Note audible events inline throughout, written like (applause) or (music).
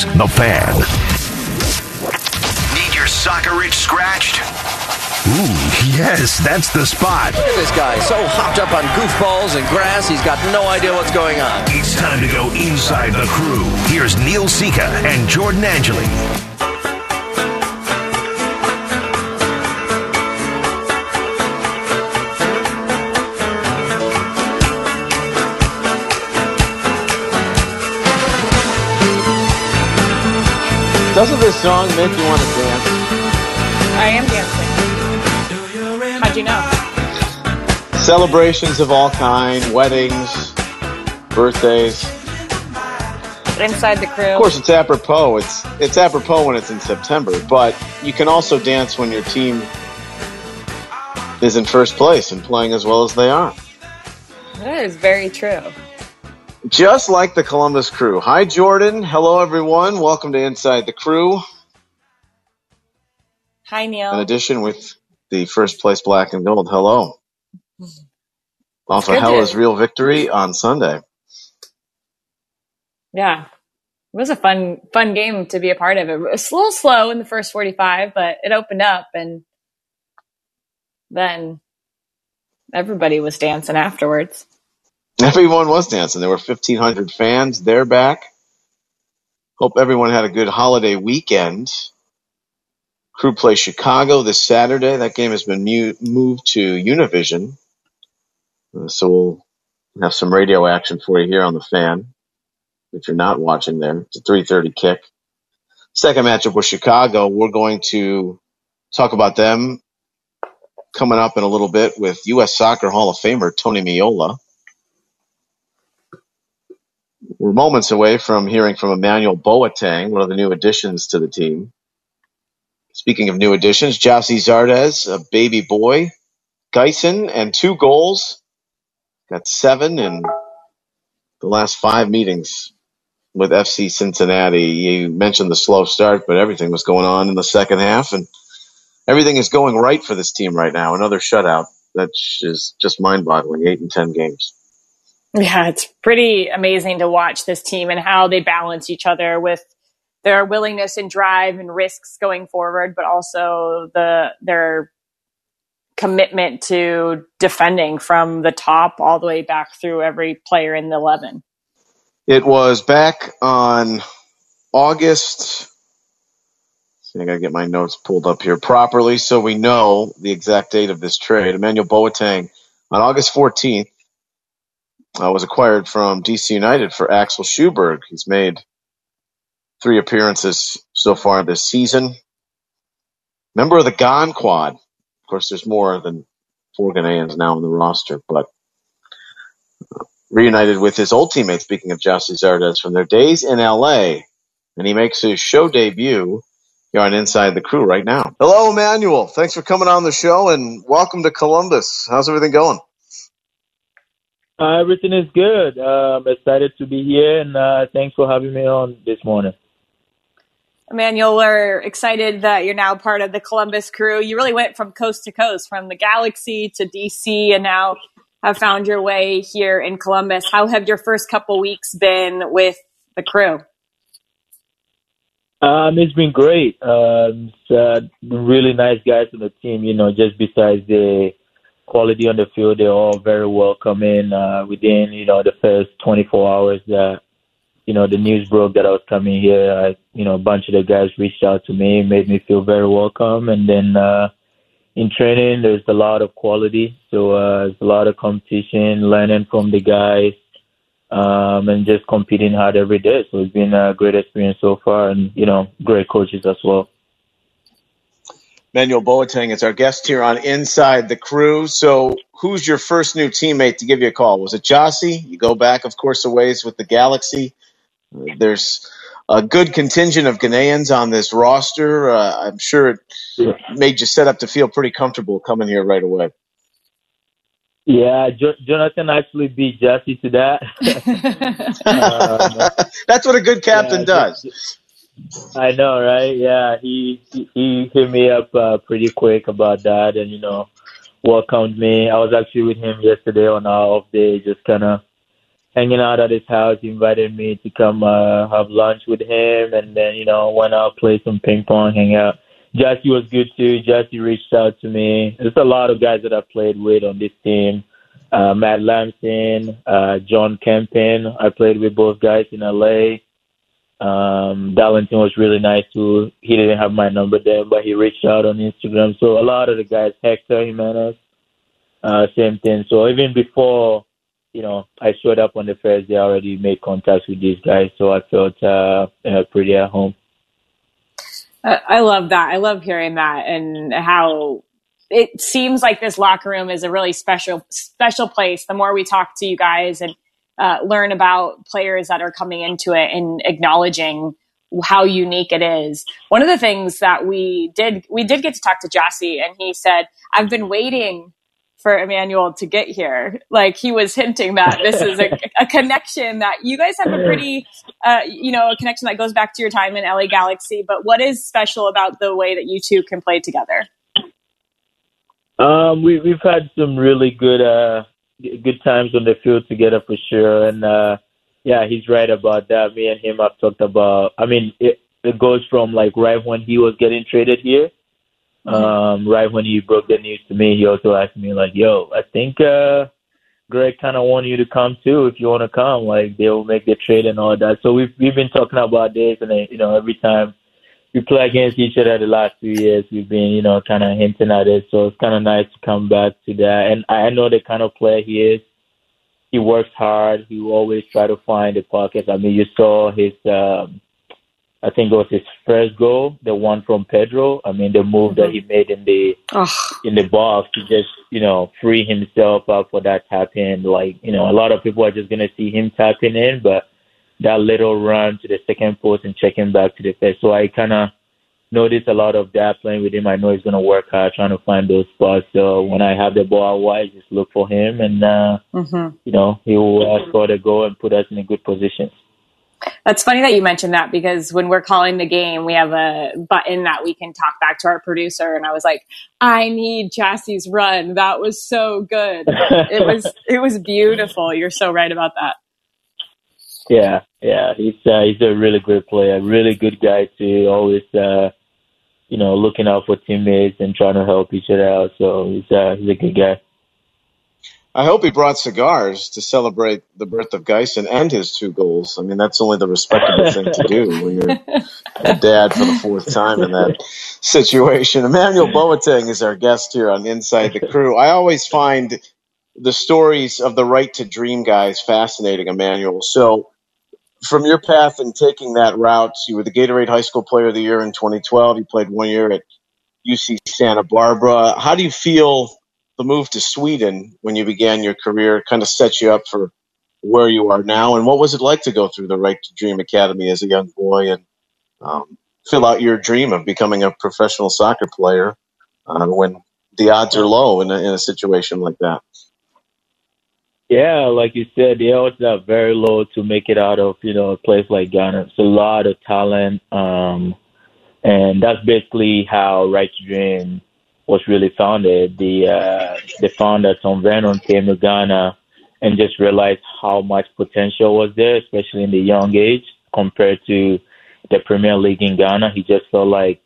Columbus, The Fan. Need your soccer itch scratched? Ooh, yes, that's the spot. Look at this guy, so hopped up on goofballs and grass, he's got no idea what's going on. It's time to go inside the crew. Here's Neil Sika and Jordan Angeli. Doesn't this song make you want to dance? I am dancing. How'd you know? Celebrations of all kind, weddings, birthdays. But Inside the crew. Of course, it's apropos. It's it's apropos when it's in September, but you can also dance when your team is in first place and playing as well as they are. That is very true. Just like the Columbus Crew. Hi, Jordan. Hello, everyone. Welcome to Inside the Crew. Hi, Neil. In addition, with the first place black and gold. Hello. Off of good Hell is Real victory on Sunday. Yeah. It was a fun, fun game to be a part of. It was a little slow in the first 45, but it opened up and then everybody was dancing afterwards. (laughs) Everyone was dancing. There were 1,500 fans. They're back. Hope everyone had a good holiday weekend. Crew plays Chicago this Saturday. That game has been mu- moved to Univision. Uh, so we'll have some radio action for you here on the fan. If you're not watching there, it's a 3.30 kick. Second matchup with Chicago. We're going to talk about them coming up in a little bit with U.S. Soccer Hall of Famer Tony Meola. We're moments away from hearing from Emmanuel Boateng, one of the new additions to the team. Speaking of new additions, Gyasi Zardes, a baby boy, Geisen, and two goals. Got seven in the last five meetings with FC Cincinnati. You mentioned the slow start, but everything was going on in the second half, and everything is going right for this team right now. Another shutout. That is just mind-boggling. Eight and ten games. Yeah, it's pretty amazing to watch this team and how they balance each other with their willingness and drive and risks going forward, but also the their commitment to defending from the top all the way back through every player in the eleven. It was back on August. See, I gotta get my notes pulled up here properly so we know the exact date of this trade. Emmanuel Boateng on August 14th uh, was acquired from DC United for Axel Sjöberg. He's made three appearances so far this season. Member of the Gon Quad. Of course, there's more than four Ghanaians now on the roster, but uh, reunited with his old teammate, speaking of Gyasi Zardes, from their days in LA. And he makes his show debut here on Inside the Crew right now. Hello, Emmanuel. Thanks for coming on the show and welcome to Columbus. How's everything going? Uh, everything is good. Uh, I'm excited to be here, and uh, thanks for having me on this morning. Emmanuel, we're excited that you're now part of the Columbus crew. You really went from coast to coast, from the Galaxy to DC, and now have found your way here in Columbus. How have your first couple weeks been with the crew? Um, it's been great. Um, it's, uh, really nice guys on the team. You know, just besides the quality on the field, they're all very welcoming. Uh, within you know the first 24 hours that you know the news broke that I was coming here, I, you know a bunch of the guys reached out to me, made me feel very welcome, and then uh, in training there's a lot of quality. So uh, there's a lot of competition, learning from the guys um, and just competing hard every day. So it's been a great experience so far, and you know, great coaches as well. Manuel Boateng is our guest here on Inside the Crew. So, who's your first new teammate to give you a call? Was it Gyasi? You go back, of course, a ways with the Galaxy. There's a good contingent of Ghanaians on this roster. Uh, I'm sure it Yeah, made you set up to feel pretty comfortable coming here right away. yeah jo- Jonathan actually beat Gyasi to that. (laughs) (laughs) um, (laughs) That's what a good captain yeah, does. I know, right? Yeah, he he, he hit me up uh, pretty quick about that, and you know, welcomed me. I was actually with him yesterday on our off day, just kind of hanging out at his house. He invited me to come uh, have lunch with him, and then you know went out play some ping pong, hang out. Gyasi was good too. Gyasi reached out to me. There's a lot of guys that I've played with on this team. Uh, Matt Lampson, uh, Jon Kempin. I played with both guys in LA. Um, Darlington was really nice too. He didn't have my number then, but he reached out on Instagram. So a lot of the guys, Hector Jimenez, uh, same thing. So even before, you know, I showed up on the first day, I already made contacts with these guys. So I felt uh, uh, pretty at home. I love that. I love hearing that and how it seems like this locker room is a really special special place. The more we talk to you guys and uh, learn about players that are coming into it and acknowledging how unique it is. One of the things that we did, we did get to talk to Gyasi, and he said, "I've been waiting for Emmanuel to get here." Like he was hinting that this is a, (laughs) a connection that you guys have a pretty, uh, you know, a connection that goes back to your time in LA Galaxy. But what is special about the way that you two can play together? Um, we, we've had some really good uh, good times on the field together for sure. And uh, yeah, he's right about that. Me and him have talked about. I mean, it it goes from like right when he was getting traded here. Mm-hmm. Um, right when he broke the news to me, he also asked me like, "Yo, I think uh, Greg kind of want you to come too. If you want to come, like they'll make the trade and all that." So we've we've been talking about this, and you know, every time we play against each other the last two years. We've been, you know, kind of hinting at it. So it's kind of nice to come back to that. And I know the kind of player he is. He works hard. He always try to find the pockets. I mean, you saw his, um, I think it was his first goal, the one from Pedro. I mean, the move mm-hmm. that he made in the oh. in the box to just, you know, free himself up for that tap in. Like, you know, a lot of people are just gonna see him tapping in, but that little run to the second post and checking back to the first. So I kind of noticed a lot of that playing with him. I know he's going to work hard trying to find those spots. So when I have the ball I just look for him and, uh, mm-hmm. you know, he will uh, score the goal and put us in a good position. That's funny that you mentioned that because when we're calling the game, we have a button that we can talk back to our producer. And I was like, I need Gyasi's run. That was so good. (laughs) it was, it was beautiful. You're so right about that. Yeah, yeah, he's uh, he's a really good player, really good guy too. Always, uh, you know, looking out for teammates and trying to help each other out. So he's uh, he's a good guy. I hope he brought cigars to celebrate the birth of Geisen and his two goals. I mean, that's only the respectable thing to do when you're a dad for the fourth time in that situation. Emmanuel Boateng is our guest here on Inside the Crew. I always find the stories of the right to dream guys fascinating, Emmanuel. So from your path and taking that route, you were the Gatorade High School Player of the Year in 2012. You played one year at UC Santa Barbara. How do you feel the move to Sweden when you began your career kind of set you up for where you are now? And what was it like to go through the Right to Dream Academy as a young boy and um, fill out your dream of becoming a professional soccer player uh, when the odds are low in a, in a situation like that? Yeah, like you said, the odds are very low to make it out of you know a place like Ghana. It's a lot of talent, um, and that's basically how Right Dream was really founded. The uh, the founder Tom Vernon came to Ghana and just realized how much potential was there, especially in the young age compared to the Premier League in Ghana. He just felt like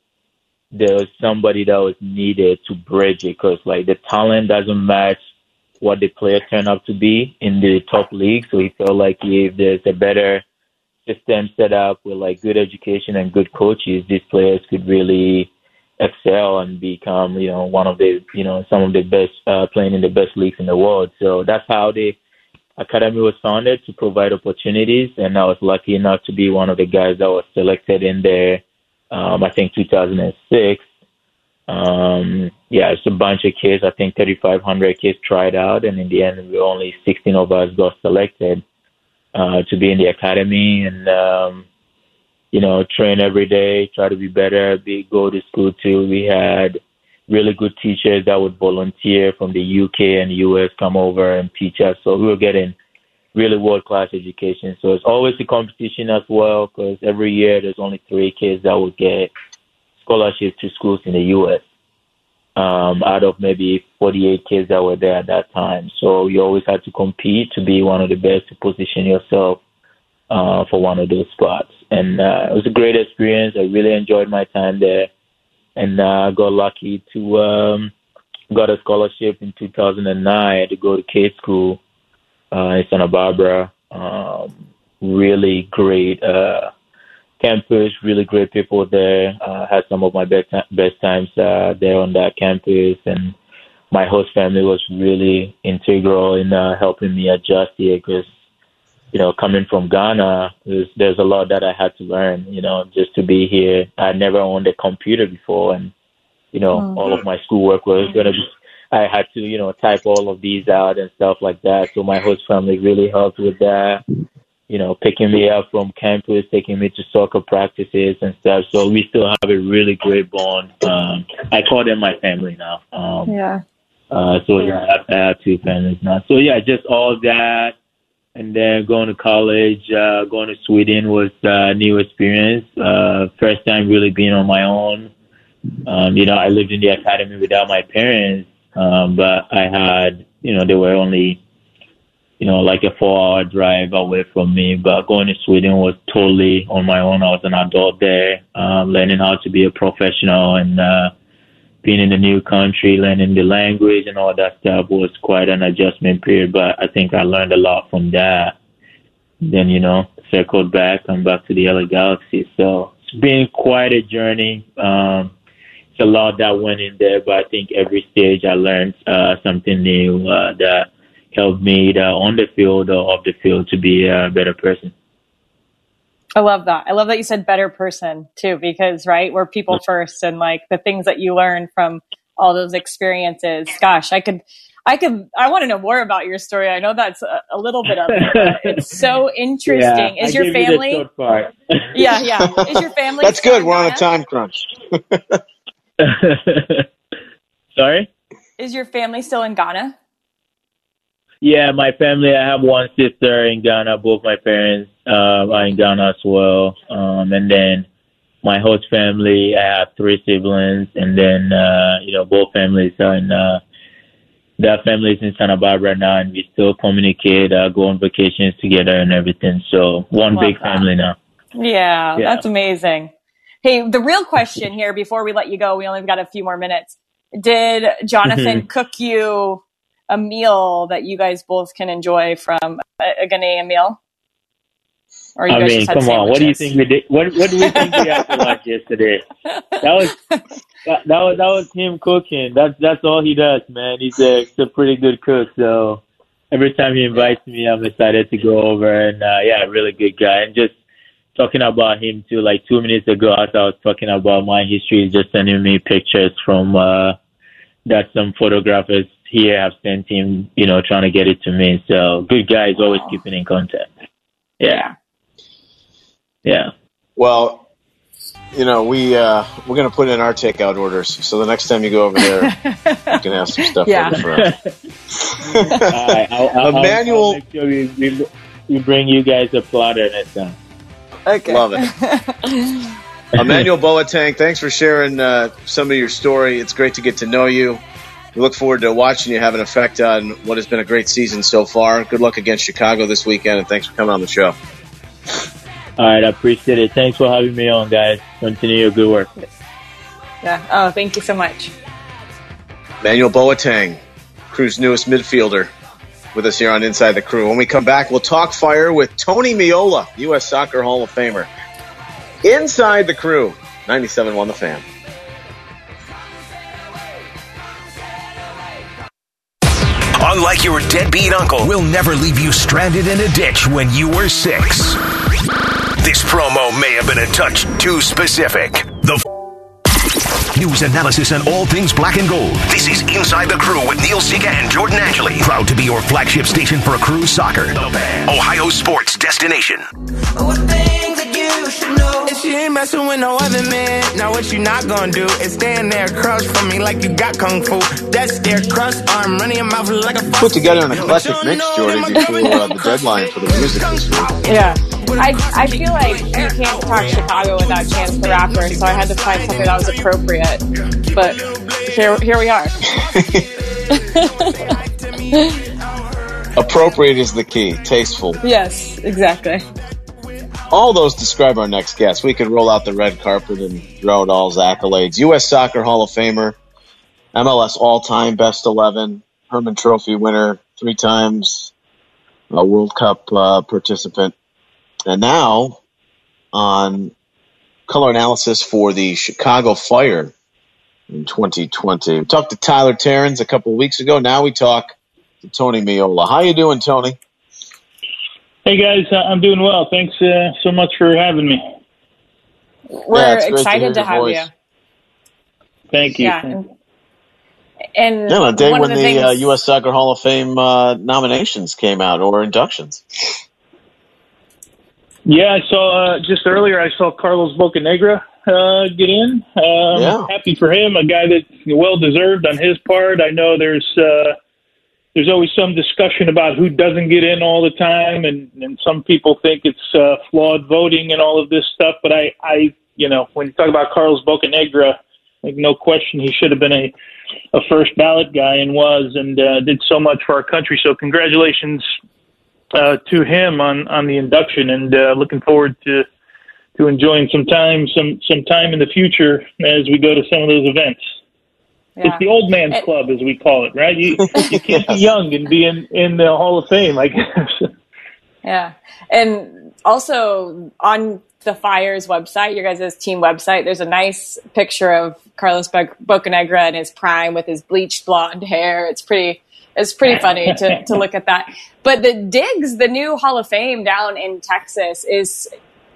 there was somebody that was needed to bridge it because like the talent doesn't match what the player turned out to be in the top league. So he felt like if there's a better system set up with like good education and good coaches, these players could really excel and become, you know, one of the, you know, some of the best uh, playing in the best leagues in the world. So that's how the academy was founded to provide opportunities. And I was lucky enough to be one of the guys that was selected in there. Um, I think 2006 um, yeah, it's a bunch of kids. I think 3,500 kids tried out, and in the end, we only 16 of us got selected uh, to be in the academy and um, you know train every day, try to be better, be go to school too. We had really good teachers that would volunteer from the UK and US come over and teach us. So we were getting really world class education. So it's always a competition as well because every year there's only three kids that would get scholarships to schools in the U.S. um, out of maybe 48 kids that were there at that time. So you always had to compete to be one of the best to position yourself uh, for one of those spots. And uh, it was a great experience. I really enjoyed my time there, and uh, got lucky to um, got a scholarship in 2009 to go to Cate school uh, in Santa Barbara. Um, really great uh, campus, really great people there. Uh, had some of my best best times uh, there on that campus, and my host family was really integral in uh, helping me adjust here because you know, coming from Ghana, there's, there's a lot that I had to learn, you know, just to be here. I never owned a computer before and, you know, mm-hmm. all of my schoolwork was going to be, I had to, you know, type all of these out and stuff like that. So my host family really helped with that, you know, picking me up from campus, taking me to soccer practices and stuff. So we still have a really great bond. Um, I call them my family now. Um, yeah. Uh, so yeah, I have two families now. So yeah, just all that and then going to college, uh, going to Sweden was a new experience. Uh, first time really being on my own. Um, you know, I lived in the academy without my parents, um, but I had, you know, they were only, you know, like a four hour drive away from me. But going to Sweden was totally on my own. I was an adult there, um, learning how to be a professional and, uh, being in a new country, learning the language and all that stuff was quite an adjustment period. But I think I learned a lot from that. Then, you know, circled back, come back to the LA Galaxy. So it's been quite a journey. Um, it's a lot that went in there, but I think every stage I learned uh, something new uh, that helped me either on the field or off the field to be a better person. I love that. I love that you said better person too, because right, we're people first and like the things that you learn from all those experiences. Gosh, I could, I could, I want to know more about your story. I know that's a, a little bit of it. (laughs) it's so interesting. Yeah, Is your family? (laughs) yeah, yeah. Is your family? that's good. We're on a time crunch. (laughs) Sorry? Is your family still in Ghana? Yeah, my family. I have one sister in Ghana. Both my parents uh, are in Ghana as well. Um, and then my host family, I have three siblings, and then uh, you know both families are in. Uh, that family is in Santa Barbara now, and we still communicate, uh, go on vacations together, and everything. So one big that. family now. Yeah, yeah, that's amazing. Hey, the real question here before we let you go, we only got a few more minutes. Did Jonathan mm-hmm. cook you a meal that you guys both can enjoy from a, a Ghanaian meal? Or I mean, come on. What do you think we did? What What do we think we had to watch (laughs) yesterday? That was that, that, was that was him cooking. That's that's all he does, man. He's a, he's a pretty good cook. So every time he invites me, I'm excited to go over. And uh, yeah, really good guy. And just talking about him too. Like two minutes ago, as I was talking about my history, he's just sending me pictures from uh, that some photographers here I've sent him, you know, trying to get it to me. So good guy is always keeping in contact. Yeah. Yeah. Well, you know, we uh, we're gonna put in our takeout orders. So the next time you go over there, you can have some stuff yeah. for us. (laughs) right, I'll, I'll, Emmanuel, I'll make sure we, we, we, bring you guys a platter next time. Okay. Love it. (laughs) Emmanuel Boateng, thanks for sharing uh, some of your story. It's great to get to know you we look forward to watching you have an effect on what has been a great season so far. Good luck against Chicago this weekend, and thanks for coming on the show. All right, I appreciate it. Thanks for having me on, guys. Continue your good work. Yeah. Oh, thank you so much. Manuel Boateng, Crew's newest midfielder, with us here on Inside the Crew. When we come back, we'll talk fire with Tony Meola, U.S. Soccer Hall of Famer. Inside the Crew, 97.1 The Fan. Unlike your deadbeat uncle, we'll never leave you stranded in a ditch when you were six. This promo may have been a touch too specific. The f- news analysis and all things black and gold. This is Inside the Crew with Neil Sika and Jordan Angeli. Proud to be your flagship station for Crew Soccer, Ohio sports destination. If you ain't messing with no other man, now what you not gonna do is stand there crouch for me like you got kung fu. That's their crust arm running your mouth like a Put together an eclectic mix, Jordy, before uh, the deadline for the music this week. Yeah. I, I feel like you can't talk Chicago without Chance the Rapper, so I had to find something that was appropriate. But here, here we are. (laughs) Appropriate is the key. Tasteful. Yes, exactly. All those describe our next guest. We could roll out the red carpet and throw out all his accolades. U.S. Soccer Hall of Famer, MLS all-time best 11, Hermann Trophy winner, three times a World Cup uh, participant, and now on color analysis for the Chicago Fire in 2020. We talked to Tyler Terens a couple weeks ago. Now we talk to Tony Meola. How you doing, Tony? Hey guys, uh, I'm doing well. Thanks uh, so much for having me. We're Yeah, it's great to excited to, have voice. you. Thank you. Yeah. And, and Yeah, on the day when of the, the, uh, U.S. Soccer Hall of Fame uh, nominations came out or inductions. Yeah, I saw uh, just earlier. I saw Carlos Bocanegra uh, get in. Um, Yeah. Happy for him, a guy that's well deserved on his part. I know there's uh, there's always some discussion about who doesn't get in all the time, and, and some people think it's uh, flawed voting and all of this stuff. But I, I, you know, when you talk about Carlos Bocanegra, like no question, he should have been a a first ballot guy and was, and uh, did so much for our country. So congratulations uh, to him on on the induction, and uh, looking forward to to enjoying some time some some time in the future as we go to some of those events. Yeah. It's the old man's And- club, as we call it, right? You (laughs) you can't be young and be in in the Hall of Fame, I guess. Yeah. And also on the Fire's website, your guys' team website, there's a nice picture of Carlos Bo- Bocanegra in his prime with his bleached blonde hair. It's pretty, it's pretty funny to, to look at that. But the Digs, the new Hall of Fame down in Texas is,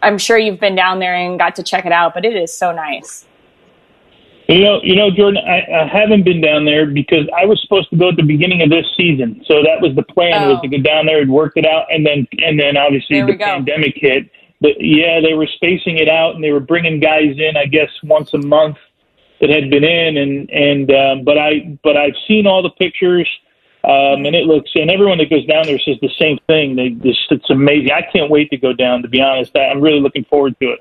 I'm sure you've been down there and got to check it out, but it is so nice. You know, you know, Jordan, I, I haven't been down there because I was supposed to go at the beginning of this season. So that was the plan was Oh. to go down there and work it out, and then and then obviously the go. pandemic hit. But yeah, they were spacing it out, and they were bringing guys in, I guess, once a month that had been in, and and um, but I but I've seen all the pictures. Um, and it looks, and everyone that goes down there says the same thing. They just, it's amazing. I can't wait to go down. To be honest, I- I'm really looking forward to it.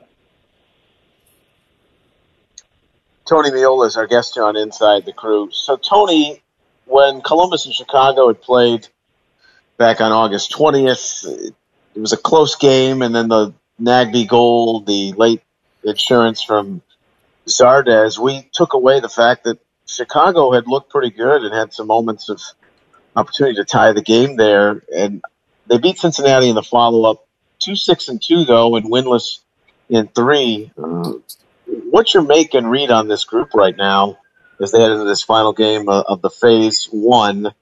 Tony Meola is our guest here on Inside the Crew. So, Tony, when Columbus and Chicago had played back on August 20th, it was a close game, and then the Nagbe goal, the late insurance from Zardes, we took away the fact that Chicago had looked pretty good and had some moments of opportunity to tie the game there, and they beat Cincinnati in the follow-up, two six and two though, and winless in three. Uh, what's your make and read on this group right now as they head into this final game of the phase one,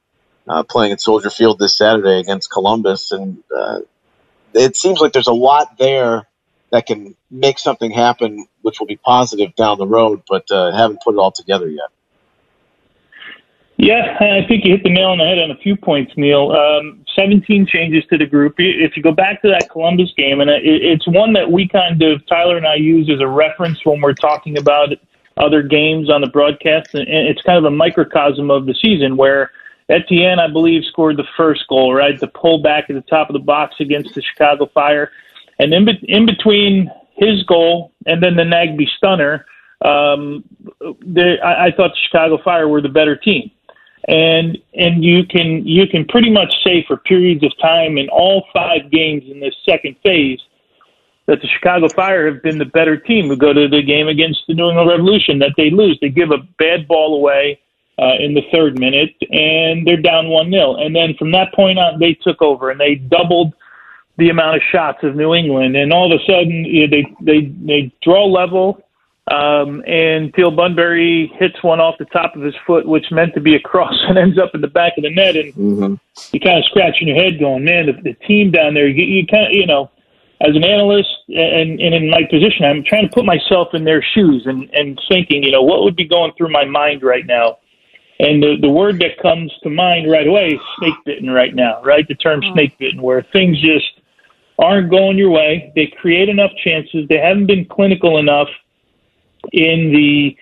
uh, playing at Soldier Field this Saturday against Columbus? And uh, it seems like there's a lot there that can make something happen, which will be positive down the road, but uh, haven't put it all together yet. Yeah, I think you hit the nail on the head on a few points, Neil. Um, 17 changes to the group. If you go back to that Columbus game, and it's one that we kind of, Tyler and I use as a reference when we're talking about other games on the broadcast, and it's kind of a microcosm of the season where Etienne, I believe, scored the first goal, right? The pull back at the top of the box against the Chicago Fire. And in, be- in between his goal and then the Nagbe stunner, um, there, I, I thought the Chicago Fire were the better team and and you can you can pretty much say for periods of time in all five games in this second phase that the Chicago Fire have been the better team. We go to the game against the New England Revolution that they lose. They give a bad ball away uh, in the third minute, and they're down one 0 And then from that point on, they took over and they doubled the amount of shots of New England. And all of a sudden, you know, they they they draw level. Um, and Teal Bunbury hits one off the top of his foot, which meant to be a cross (laughs) and ends up in the back of the net. And Mm-hmm. you kind of scratching your head, going, "Man, the, the team down there." You, you kind of, you know, as an analyst and, and in my position, I'm trying to put myself in their shoes and and thinking, you know, what would be going through my mind right now. And the the word that comes to mind right away is snake bitten right now, right? The term snake bitten, where things just aren't going your way. They create enough chances. They haven't been clinical enough in the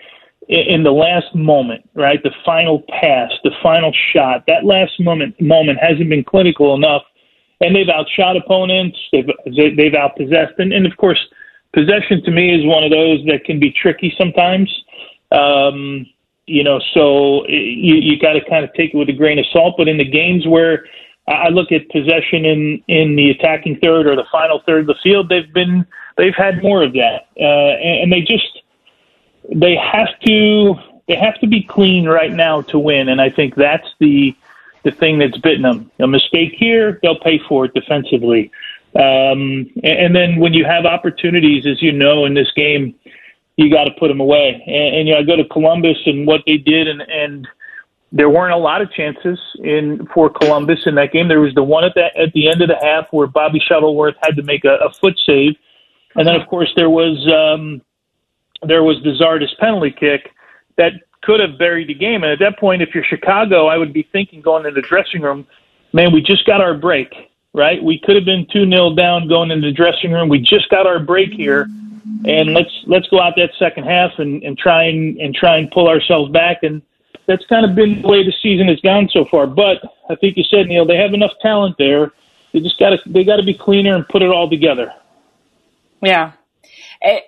in the last moment, right? The final pass, the final shot. That last moment moment hasn't been clinical enough, and they've outshot opponents. They've they've outpossessed, and, and of course, possession to me is one of those that can be tricky sometimes. Um, you know, so you you got to kind of take it with a grain of salt. But in the games where I look at possession in in the attacking third or the final third of the field, they've been they've had more of that, uh, and, and they just they have to they have to be clean right now to win, and I think that's the the thing that's bitten them. A mistake here, they'll pay for it defensively. Um, and, and then when you have opportunities, as you know, in this game, you got to put them away. And, and you know, I go to Columbus and what they did, and and there weren't a lot of chances in for Columbus in that game. There was the one at the at the end of the half where Bobby Shuttleworth had to make a, a foot save, and then of course there was um, there was the Zardes penalty kick that could have buried the game. And at that point, if you're Chicago, I would be thinking going into the dressing room, man, we just got our break, right? We could have been two 0 down going into the dressing room. We just got our break here, and let's let's go out that second half and, and try and, and try and pull ourselves back. And that's kind of been the way the season has gone so far. But I think you said, Neil, they have enough talent there. They just got to they got to be cleaner and put it all together. Yeah,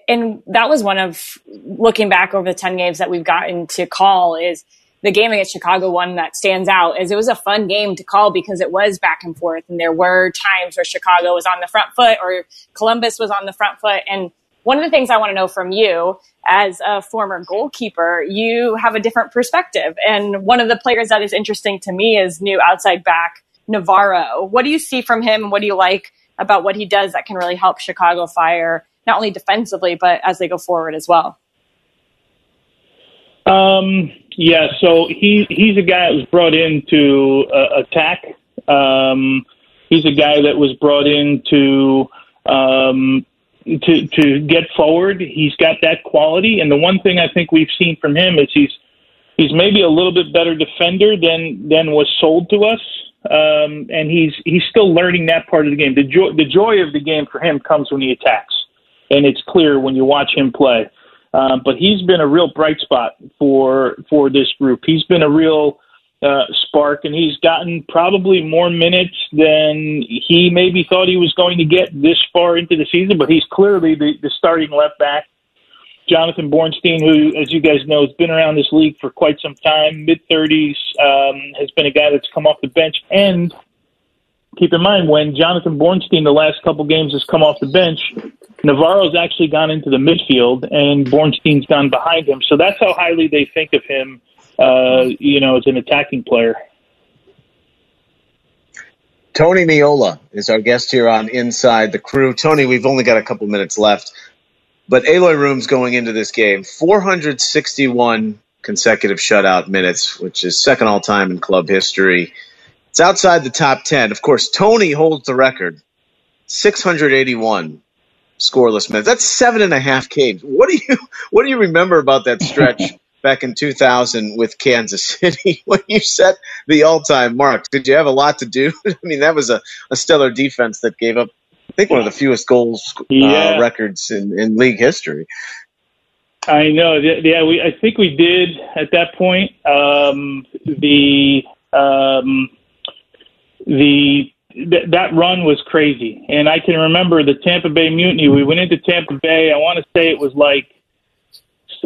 and that was one of looking back over the 10 games that we've gotten to call is the game against Chicago one that stands out is it was a fun game to call because it was back and forth and there were times where Chicago was on the front foot or Columbus was on the front foot and one of the things I want to know from you as a former goalkeeper, you have a different perspective. And one of the players that is interesting to me is new outside back Navarro. What do you see from him? What do you like about what he does that can really help Chicago Fire not only defensively but as they go forward as well? Um, yeah, so he he's a guy that was brought in to uh, attack. Um, he's a guy that was brought in to um, to to get forward. He's got that quality, and the one thing I think we've seen from him is he's he's maybe a little bit better defender than than was sold to us. Um, and he's he's still learning that part of the game. The joy the joy of the game for him comes when he attacks and it's clear when you watch him play. Um, but he's been a real bright spot for for this group. He's been a real uh, spark, and he's gotten probably more minutes than he maybe thought he was going to get this far into the season. But he's clearly the, the starting left back. Jonathan Bornstein, who, as you guys know, has been around this league for quite some time, mid 30s, um, has been a guy that's come off the bench. And keep in mind, when Jonathan Bornstein, the last couple games, has come off the bench, Navarro's actually gone into the midfield and Bornstein's gone behind him. So that's how highly they think of him, uh, you know, as an attacking player. Tony Meola is our guest here on Inside the Crew. Tony, we've only got a couple minutes left, but Eloy Room's going into this game 461 consecutive shutout minutes, which is second all time in club history. It's outside the top 10. Of course, Tony holds the record 681 scoreless minutes. That's seven and a half games. What do you (laughs) what do you remember about that stretch (laughs) back in 2000 with Kansas City (laughs) when you set the all-time mark? Did you have a lot to do? I mean, that was a, a stellar defense that gave up, I think, one of the fewest goals uh, yeah. records in, in league history. I know. Yeah, we. I think we did at that point. Um, the um, the th- that run was crazy. And I can remember the Tampa Bay Mutiny. We went into Tampa Bay. I want to say it was like,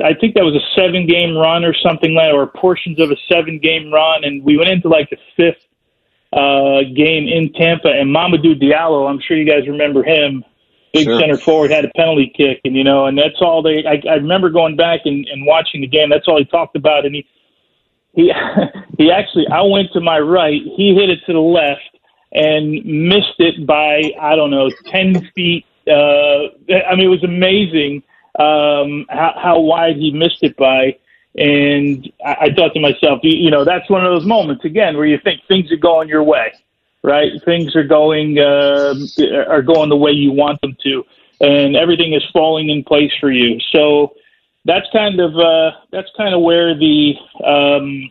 I think that was a seven game run or something like, or portions of a seven game run. And we went into like the fifth uh, game in Tampa, and Mamadou Diallo. I'm sure you guys remember him. Big sure. center forward had a penalty kick, and you know, and that's all they. I, I remember going back and, and watching the game. That's all he talked about, and he he (laughs) he actually. I went to my right. He hit it to the left and missed it by I don't know ten feet. Uh, I mean, it was amazing um, how, how wide he missed it by. And I, I thought to myself, you, you know, that's one of those moments again where you think things are going your way, right? Things are going uh, are going the way you want them to, and everything is falling in place for you. So that's kind of uh, that's kind of where the um,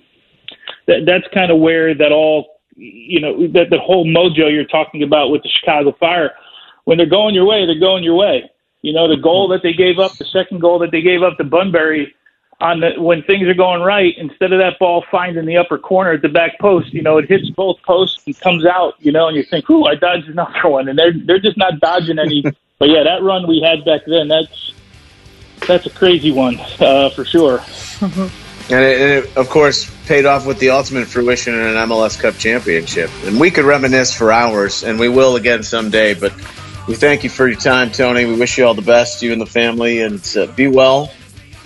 that, that's kind of where that all you know that the whole mojo you're talking about with the Chicago Fire, when they're going your way, they're going your way. You know the goal that they gave up, the second goal that they gave up to Bunbury. on the when things are going right, instead of that ball finding the upper corner at the back post, you know, it hits both posts and comes out, you know, and you think, "Ooh, I dodged another (laughs) one," and they're they're just not dodging any. (laughs) but yeah, that run we had back then, that's that's a crazy one uh, for sure. And it, and it, of course, paid off with the ultimate fruition in an MLS Cup championship. And we could reminisce for hours, and we will again someday. But we thank you for your time, Tony. We wish you all the best, you and the family, and uh, be well.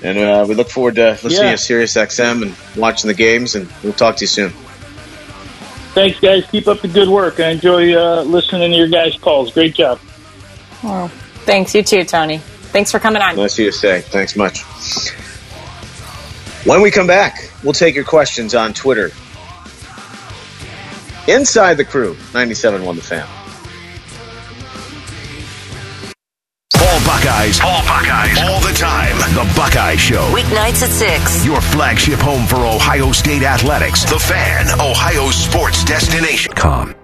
And uh, we look forward to listening Yeah. to Sirius XM and watching the games. And we'll talk to you soon. Thanks, guys. Keep up the good work. I enjoy uh, listening to your guys' calls. Great job. Oh, thanks. You too, Tony. Thanks for coming on. Nice of you to say. Thanks much. When we come back, we'll take your questions on Twitter. Inside the crew, 97.1 The Fan. All Buckeyes. All Buckeyes. All the time. The Buckeye Show. Weeknights at 6. Your flagship home for Ohio State athletics. The Fan, Ohio sports destination. Com.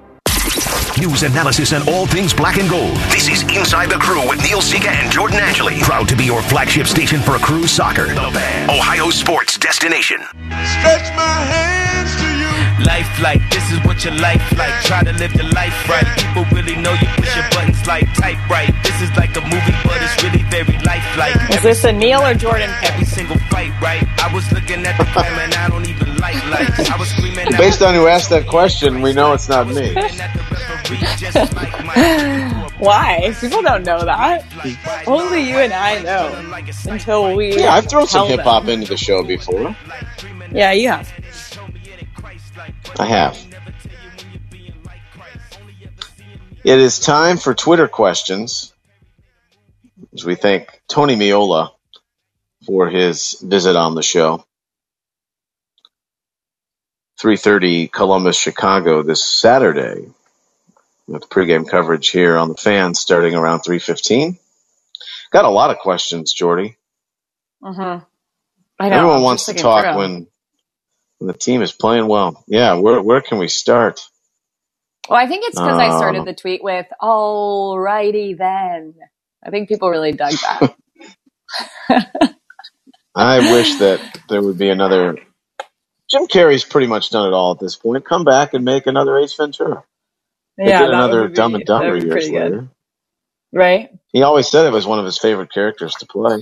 News analysis and all things black and gold. This is Inside the Crew with Neil Sika and Jordan Angeli. Proud to be your flagship station for a Crew Soccer. The Fan, Ohio sports destination. Stretch my hands to you. Life like this is what your life like. Try to live your life right. People really know you push your buttons like type right. This is like a movie, but it's really very lifelike. Is this a Neil or Jordan pick? Every single fight, right? I was looking at the cam and I don't even like lights. I was screaming. Based on who asked that question, we know it's not me. Why? People don't know that. Only you and I know until we. Yeah, I've thrown some hip hop into the show before. Yeah, you have. I have. It is time for Twitter questions. As we thank Tony Meola for his visit on the show. 3:30 Columbus, Chicago this Saturday. With pregame coverage here on the fan starting around 3:15. Got a lot of questions, Jordy. Mm-hmm. I know. Everyone wants to talk when when the team is playing well. Yeah, where where can we start? Well, I think it's because I started Um, the tweet with "Alrighty then." I think people really dug that. (laughs) I wish that there would be another. Jim Carrey's pretty much done it all at this point. Come back and make another Ace Ventura. They yeah, another be- Dumb and Dumber years good. later. right? He always said it was one of his favorite characters to play.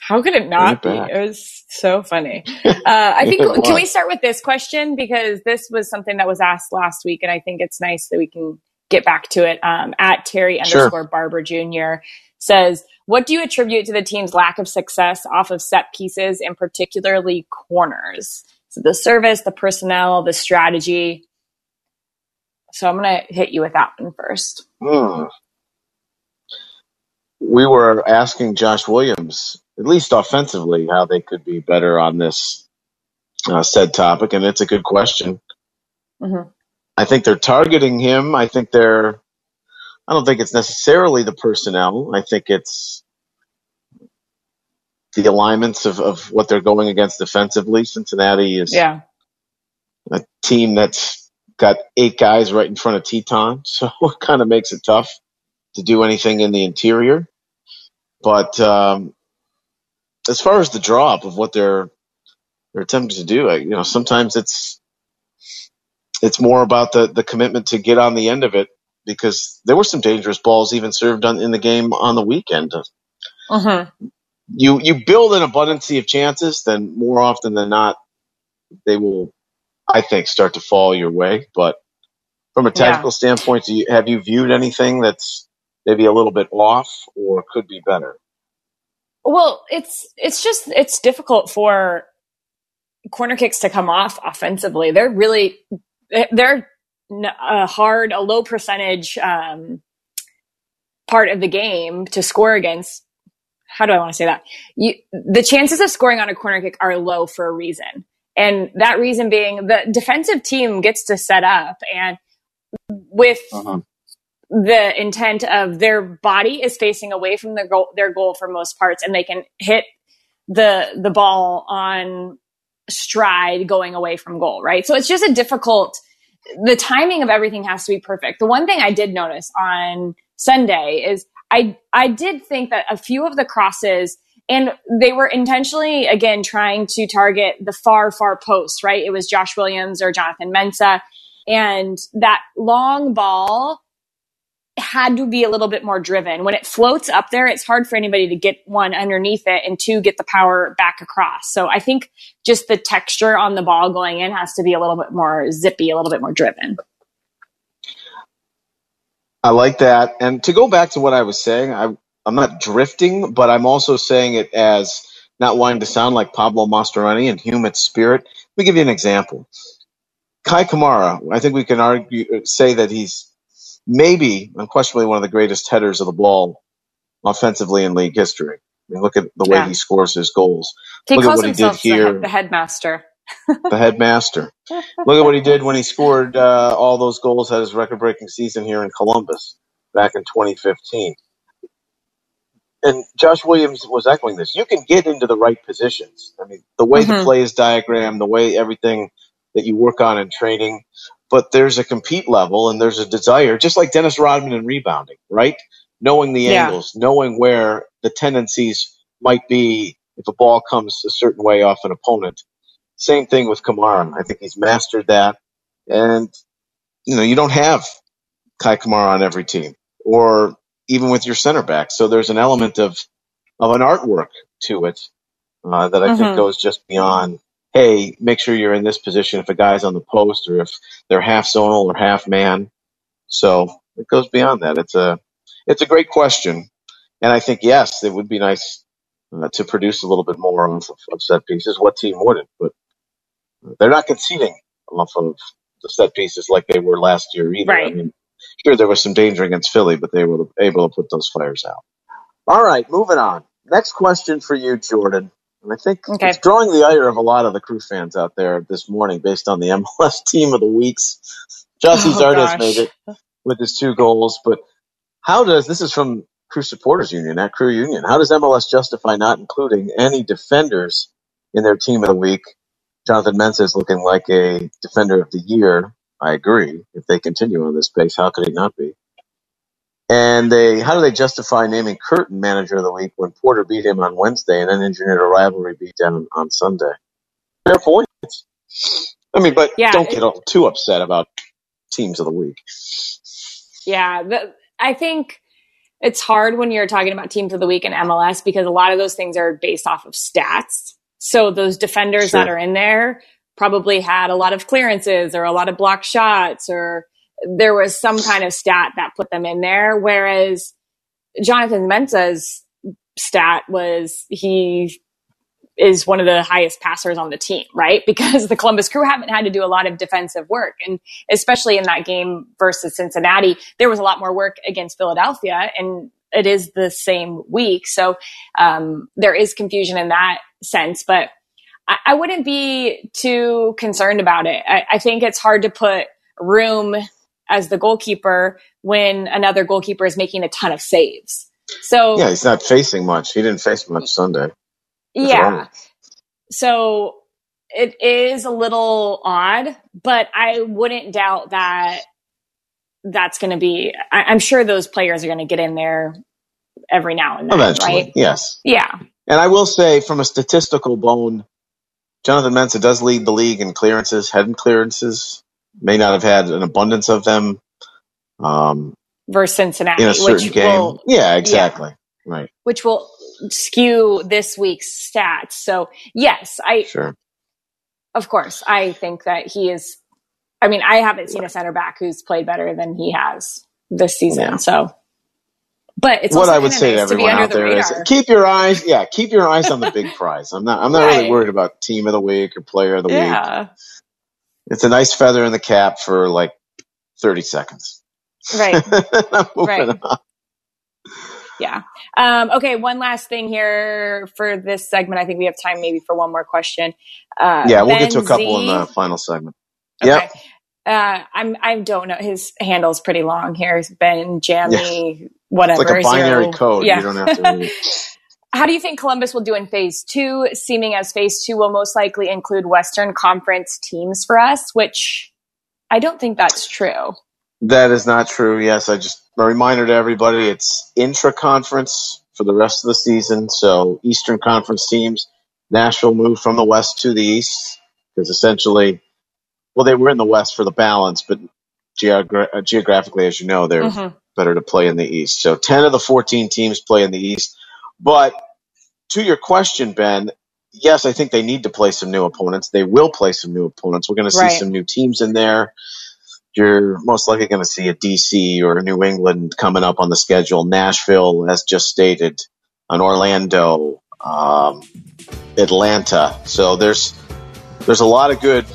How could it not be? Bring it back. It was so funny. (laughs) Uh, I think can we start with this question because this was something that was asked last week, and I think it's nice that we can get back to it. Um, at Terry Sure. underscore Barber Jr. says, "What do you attribute to the team's lack of success off of set pieces, and particularly corners? So the service, the personnel, the strategy." So I'm going to hit you with that one first. Hmm. We were asking Josh Williams, at least offensively, how they could be better on this uh, said topic, and it's a good question. Mhm. I think they're targeting him. I think they're. I don't think it's necessarily the personnel. I think it's the alignments of, of what they're going against defensively. Cincinnati is Yeah. a team that's got eight guys right in front of Tytoń, (laughs) so it kind of makes it tough to do anything in the interior. But um, as far as the drop of what they're they're attempting to do, I, you know, sometimes it's it's more about the the commitment to get on the end of it because there were some dangerous balls even served on in the game on the weekend. Mm-hmm. You you build an abundance of chances, then more often than not, they will, I think, start to fall your way. But from a Yeah. tactical standpoint, do you, have you viewed anything that's maybe a little bit off or could be better? Well, it's it's just it's difficult for corner kicks to come off offensively. They're really they're a hard, a low percentage um, part of the game to score against. How do I want to say that? You, the chances of scoring on a corner kick are low for a reason, and that reason being the defensive team gets to set up and with the intent of their body is facing away from their goal, their goal for most parts, and they can hit the the ball on stride going away from goal, right? So it's just a difficult. The timing of everything has to be perfect. The one thing I did notice on Sunday is I I did think that a few of the crosses And they were intentionally, again, trying to target the far, far post, right? It was Josh Williams or Jonathan Mensah And that long ball had to be a little bit more driven. When it floats up there, it's hard for anybody to get one underneath it and two, get the power back across. So I think just the texture on the ball going in has to be a little bit more zippy, a little bit more driven. I like that. And to go back to what I was saying, I, I'm not drifting, but I'm also saying it as not wanting to sound like Pablo Mastroeni and human spirit. Let me give you an example. Kei Kamara, I think we can argue say that he's maybe unquestionably one of the greatest headers of the ball offensively in league history. I mean, look at the way Yeah. he scores his goals. He look at calls what he did the, here, the headmaster. the headmaster. Look at what he did when he scored uh, all those goals, had his record-breaking season here in Columbus back in 2015. And Josh Williams was echoing this. You can get into the right positions. I mean, the way the Mhm. play is diagrammed, the way everything that you work on in training, but there's a compete level and there's a desire, just like Dennis Rodman in rebounding, right? Knowing the Yeah. angles, knowing where the tendencies might be if a ball comes a certain way off an opponent. Same thing with Kamara. I think he's mastered that. And, you know, you don't have Kei Kamara on every team or even with your center back. So there's an element of, of an artwork to it uh, that I think Mhm. goes just beyond, hey, make sure you're in this position if a guy's on the post or if they're half zonal or half man. So it goes beyond that. It's a, it's a great question. And I think, yes, it would be nice uh, to produce a little bit more of, of set pieces. What team wouldn't? But they're not conceding off of the set pieces like they were last year either. I mean, sure, there was some danger against Philly, but they were able to put those fires out. All right, moving on. Next question for you, Jordan. And I think Okay. it's drawing the ire of a lot of the crew fans out there this morning based on the (laughs) MLS team of the weeks. Gyasi Oh, Zardes made it with his two goals, but how does this is from Crew Supporters Union at Crew Union? How does MLS justify not including any defenders in their team of the week? Jonathan Mensah is looking like a defender of the year. I agree. If they continue on this pace, how could he not be? And they, how do they justify naming Curtin manager of the week when Porter beat him on Wednesday and then engineered a rivalry beatdown on, on Sunday? Fair points. I mean, but Yeah, don't get all too upset about teams of the week. Yeah, the, I think it's hard when you're talking about teams of the week in MLS because a lot of those things are based off of stats. So those defenders Sure. that are in there probably had a lot of clearances or a lot of block shots or there was some kind of stat that put them in there. Whereas Jonathan Mensah's stat was he is one of the highest passers on the team, (laughs) right? Because the Columbus Crew haven't had to do a lot of defensive work. And especially in that game versus Cincinnati, there was a lot more work against Philadelphia and it is the same week. So um, there is confusion in that sense, but I, I wouldn't be too concerned about it. I, I think it's hard to put room as the goalkeeper when another goalkeeper is making a ton of saves. So Yeah, he's not facing much. He didn't face much Sunday. That's yeah. wrong. So it is a little odd, but I wouldn't doubt that that's going to be, I, I'm sure those players are going to get in there every now and then, Eventually, right? yes. Yeah. And I will say, from a statistical bone, Jonathan Mensah does lead the league in clearances, head clearances. May not have had an abundance of them um, Versus Cincinnati, in a certain which game. will, yeah, exactly. Right. which will skew this week's stats. So yes, I, Sure. of course, I think that he is, I mean, I haven't seen a center back who's played better than he has this season. Yeah. So, but it's what I would say to nice to everyone out the there is keep your eyes, yeah, keep your eyes on the big prize. I'm not, I'm not really worried about team of the week or player of the week. Yeah. It's a nice feather in the cap for like 30 seconds. Right. (laughs) Right. on. Yeah. Um, okay. One last thing here for this segment. I think we have time maybe for one more question. Uh, Yeah, we'll Ben get to a couple Z- in the final segment. Okay. Yep. Uh, I'm, I don't know. His handle's pretty long here. It's Ben Jammy, It's whatever. like a binary zero- code. Yeah. You don't have to read. (laughs) How do you think Columbus will do in phase two, seeming as phase two will most likely include Western Conference teams for us, which I don't think that's true. That is not true. Yes, I just a reminder to everybody: it's intra-conference for the rest of the season. So Eastern Conference teams, Nashville moved from the West to the East because essentially, well, they were in the West for the balance, but geogra- geographically, as you know, they're Mhm. better to play in the East. So 10 of the 14 teams play in the East. But to your question, Ben, yes, I think they need to play some new opponents. They will play some new opponents. We're going to see Right. some new teams in there. You're most likely going to see a DC or a New England coming up on the schedule. Nashville, as just stated, an Orlando, um, Atlanta. So there's there's a lot of good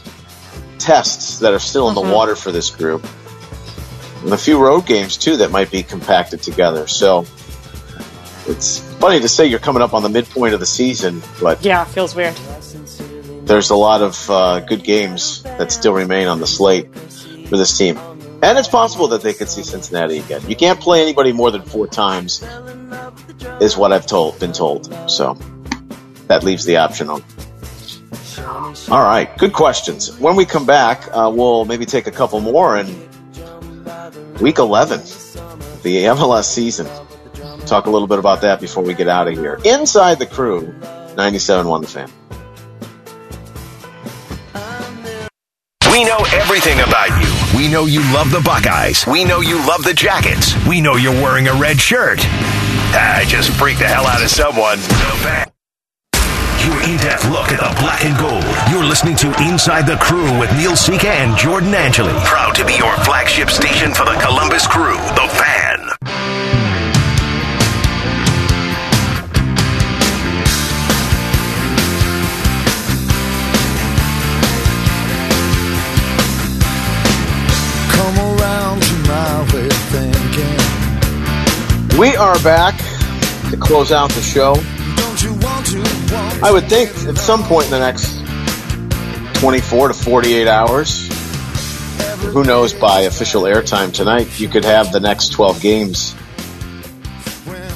tests that are still in Mhm. the water for this group, and a few road games too that might be compacted together. So it's funny to say you're coming up on the midpoint of the season, but Yeah, it feels weird. there's a lot of uh, good games that still remain on the slate for this team. And it's possible that they could see Cincinnati again. You can't play anybody more than four times, is what I've told been told. So that leaves the option on. All right, good questions. When we come back, uh, we'll maybe take a couple more in week 11, the MLS season. Talk a little bit about that before we get out of here. Inside the crew, 97.1 The Fan. We know everything about you. We know you love the Buckeyes. We know you love the Jackets. We know you're wearing a red shirt. I just freaked the hell out of someone. The fan. Your in-depth look at the black and gold. You're listening to Inside the Crew with Neil Sika and Jordan Angeli. Proud to be your flagship station for the Columbus Crew, the fan. We are back to close out the show. Don't you want to? Want I would think at some point in the next 24 to 48 hours, who knows by official airtime tonight, you could have the next 12 games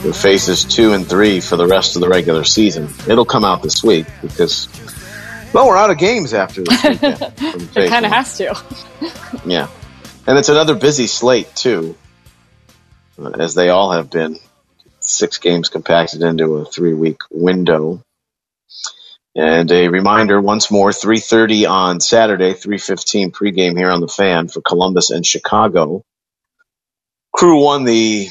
with phases two and three for the rest of the regular season. It'll come out this week because, well, we're out of games after this weekend. (laughs) It kind of has to. Yeah. And it's another busy slate, too, as they all have been. Six games compacted into a three week window. And a reminder once more 3.30 on Saturday, 3.15 pregame here on the fan for Columbus and Chicago. Crew won the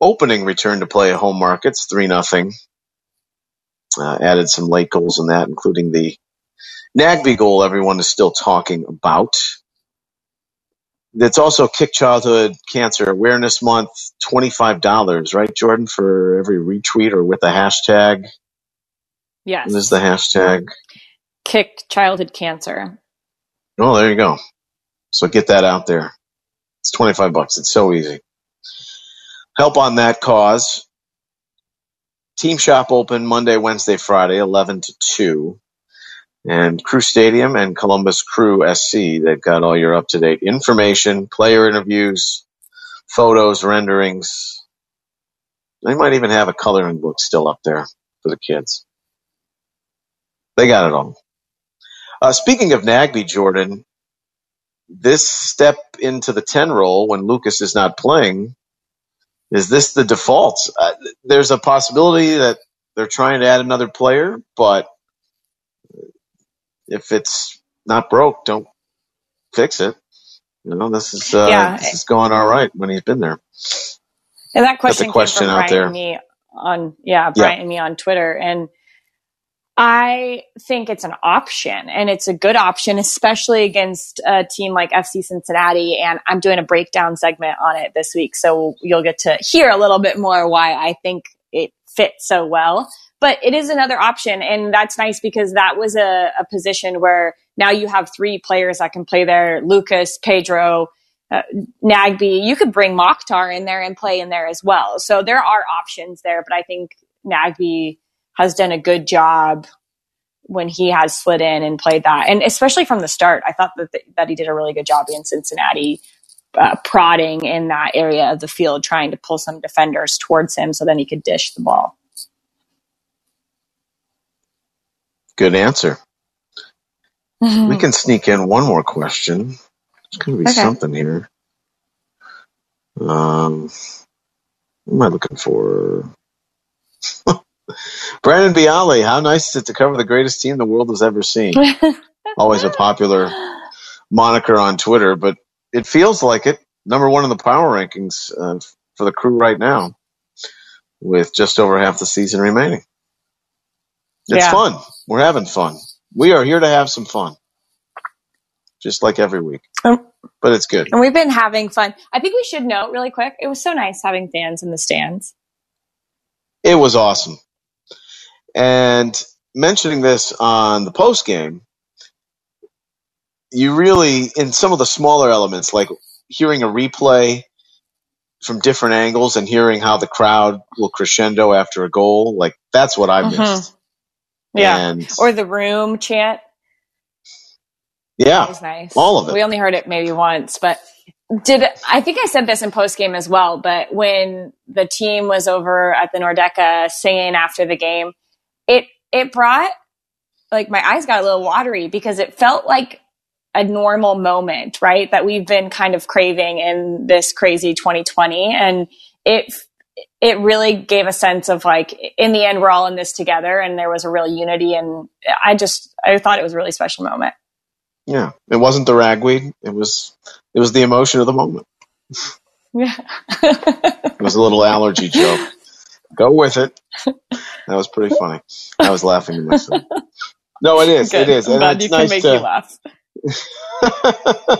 opening return to play at home markets, 3 nothing. Uh, added some late goals in that, including the Nagbe goal everyone is still talking about. It's also Kick Childhood Cancer Awareness Month, $25, right, Jordan, for every retweet or with a hashtag. Yes. What is the hashtag? Kick childhood cancer. Oh, there you go. So get that out there. It's 25 bucks. It's so easy. Help on that cause. Team Shop open Monday, Wednesday, Friday, 11 to 2. And Crew Stadium and Columbus Crew SC, they've got all your up to date information, player interviews, photos, renderings. They might even have a coloring book still up there for the kids. They got it all. Uh, speaking of Nagbe, Jordan, this step into the 10 role when Lucas is not playing, is this the default? Uh, there's a possibility that they're trying to add another player, but if it's not broke, don't fix it. You know, this is uh, Yeah. this is going all right when he's been there. And that question, question came from out Brian there. and me on yeah, Brian and me on Twitter. And I think it's an option and it's a good option, especially against a team like FC Cincinnati. And I'm doing a breakdown segment on it this week. So you'll get to hear a little bit more why I think it fits so well. But it is another option. And that's nice because that was a, a position where now you have three players that can play there Lucas, Pedro, uh, Nagbe. You could bring Mokhtar in there and play in there as well. So there are options there. But I think Nagbe has done a good job when he has slid in and played that, and especially from the start, I thought that that he did a really good job in Cincinnati, uh, prodding in that area of the field, trying to pull some defenders towards him so then he could dish the ball. Good answer. We (laughs) can sneak in one more question. There's going to be Okay. something here. Um, what am I looking for? (laughs) Brandon Bialy, how nice is it to cover the greatest team the world has ever seen? (laughs) Always a popular moniker on Twitter, but it feels like it. Number one in the power rankings uh, for the crew right now, with just over half the season remaining. It's Yeah. fun. We're having fun. We are here to have some fun, just like every week. Um, But it's good. And we've been having fun. I think we should note really quick. It was so nice having fans in the stands. It was awesome. And mentioning this on the post game, you really, in some of the smaller elements, like hearing a replay from different angles and hearing how the crowd will crescendo after a goal, like that's what I Mhm. missed. Yeah. And Or the room chant. yeah, was nice. all of it. We only heard it maybe once, but did I think I said this in post game as well? But when the team was over at the Nordecke singing after the game, it it brought like my eyes got a little watery because it felt like a normal moment, right? That we've been kind of craving in this crazy 2020, and it it really gave a sense of like in the end we're all in this together, and there was a real unity, and I just I thought it was a really special moment. yeah, it wasn't the ragweed. It was it was the emotion of the moment. Yeah. It was a little allergy (laughs) joke. Go with it. That was pretty funny. I was laughing to myself. No, it is. It Good. is. I'm And it's nice make to, you laugh. (laughs)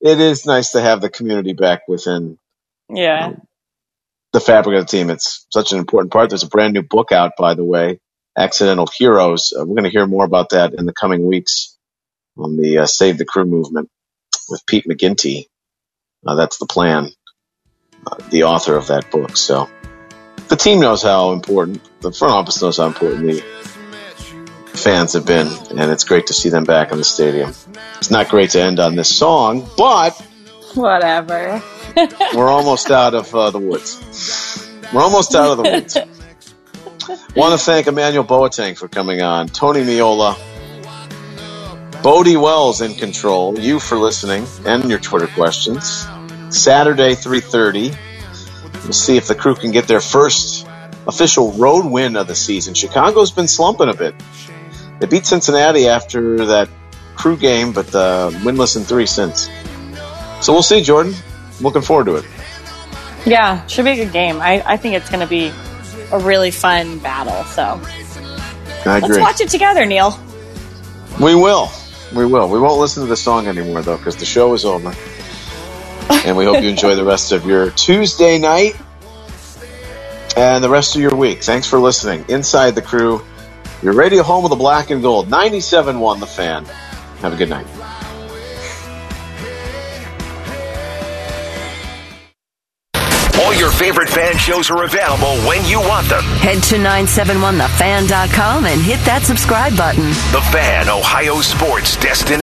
it is nice to have the community back within Yeah. Um, the fabric of the team. It's such an important part. There's a brand new book out, by the way, Accidental Heroes. Uh, we're going to hear more about that in the coming weeks on the uh, Save the Crew movement with Pete McGinty. Uh, that's the plan, uh, the author of that book. So the team knows how important, the front office knows how important the fans have been, and it's great to see them back in the stadium. It's not great to end on this song, but (laughs) Whatever. we're almost out of uh, the woods. We're almost out of the woods. (laughs) Want to thank Emmanuel Boateng for coming on, Tony Meola, Bodie Wells in control, you for listening, and your Twitter questions. Saturday, 3.30. We'll see if the crew can get their first official road win of the season. Chicago's been slumping a bit. They beat Cincinnati after that crew game, but uh, winless in three since. So we'll see, Jordan. Looking forward to it. Yeah, should be a good game. I, I think it's going to be a really fun battle. So I let's watch it together, Neil. We will. We will. We won't listen to the song anymore, though, because the show is over. (laughs) And we hope you enjoy the rest of your Tuesday night and the rest of your week. Thanks for listening. Inside the Crew, your radio home of the black and gold. 97.1 The Fan. Have a good night. All your favorite fan shows are available when you want them. Head to 971thefan.com and hit that subscribe button. The Fan, Ohio sports destination.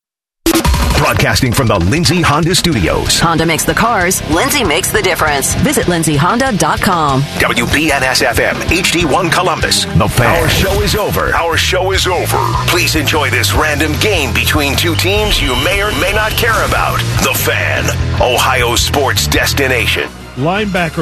Broadcasting from the Lindsay Honda Studios. Honda makes the cars, Lindsay makes the difference. Visit lindsayhonda.com. WBNS FM, HD1 Columbus. The Fan. Our show is over. Our show is over. Please enjoy this random game between two teams you may or may not care about. The Fan, Ohio sports destination. Linebacker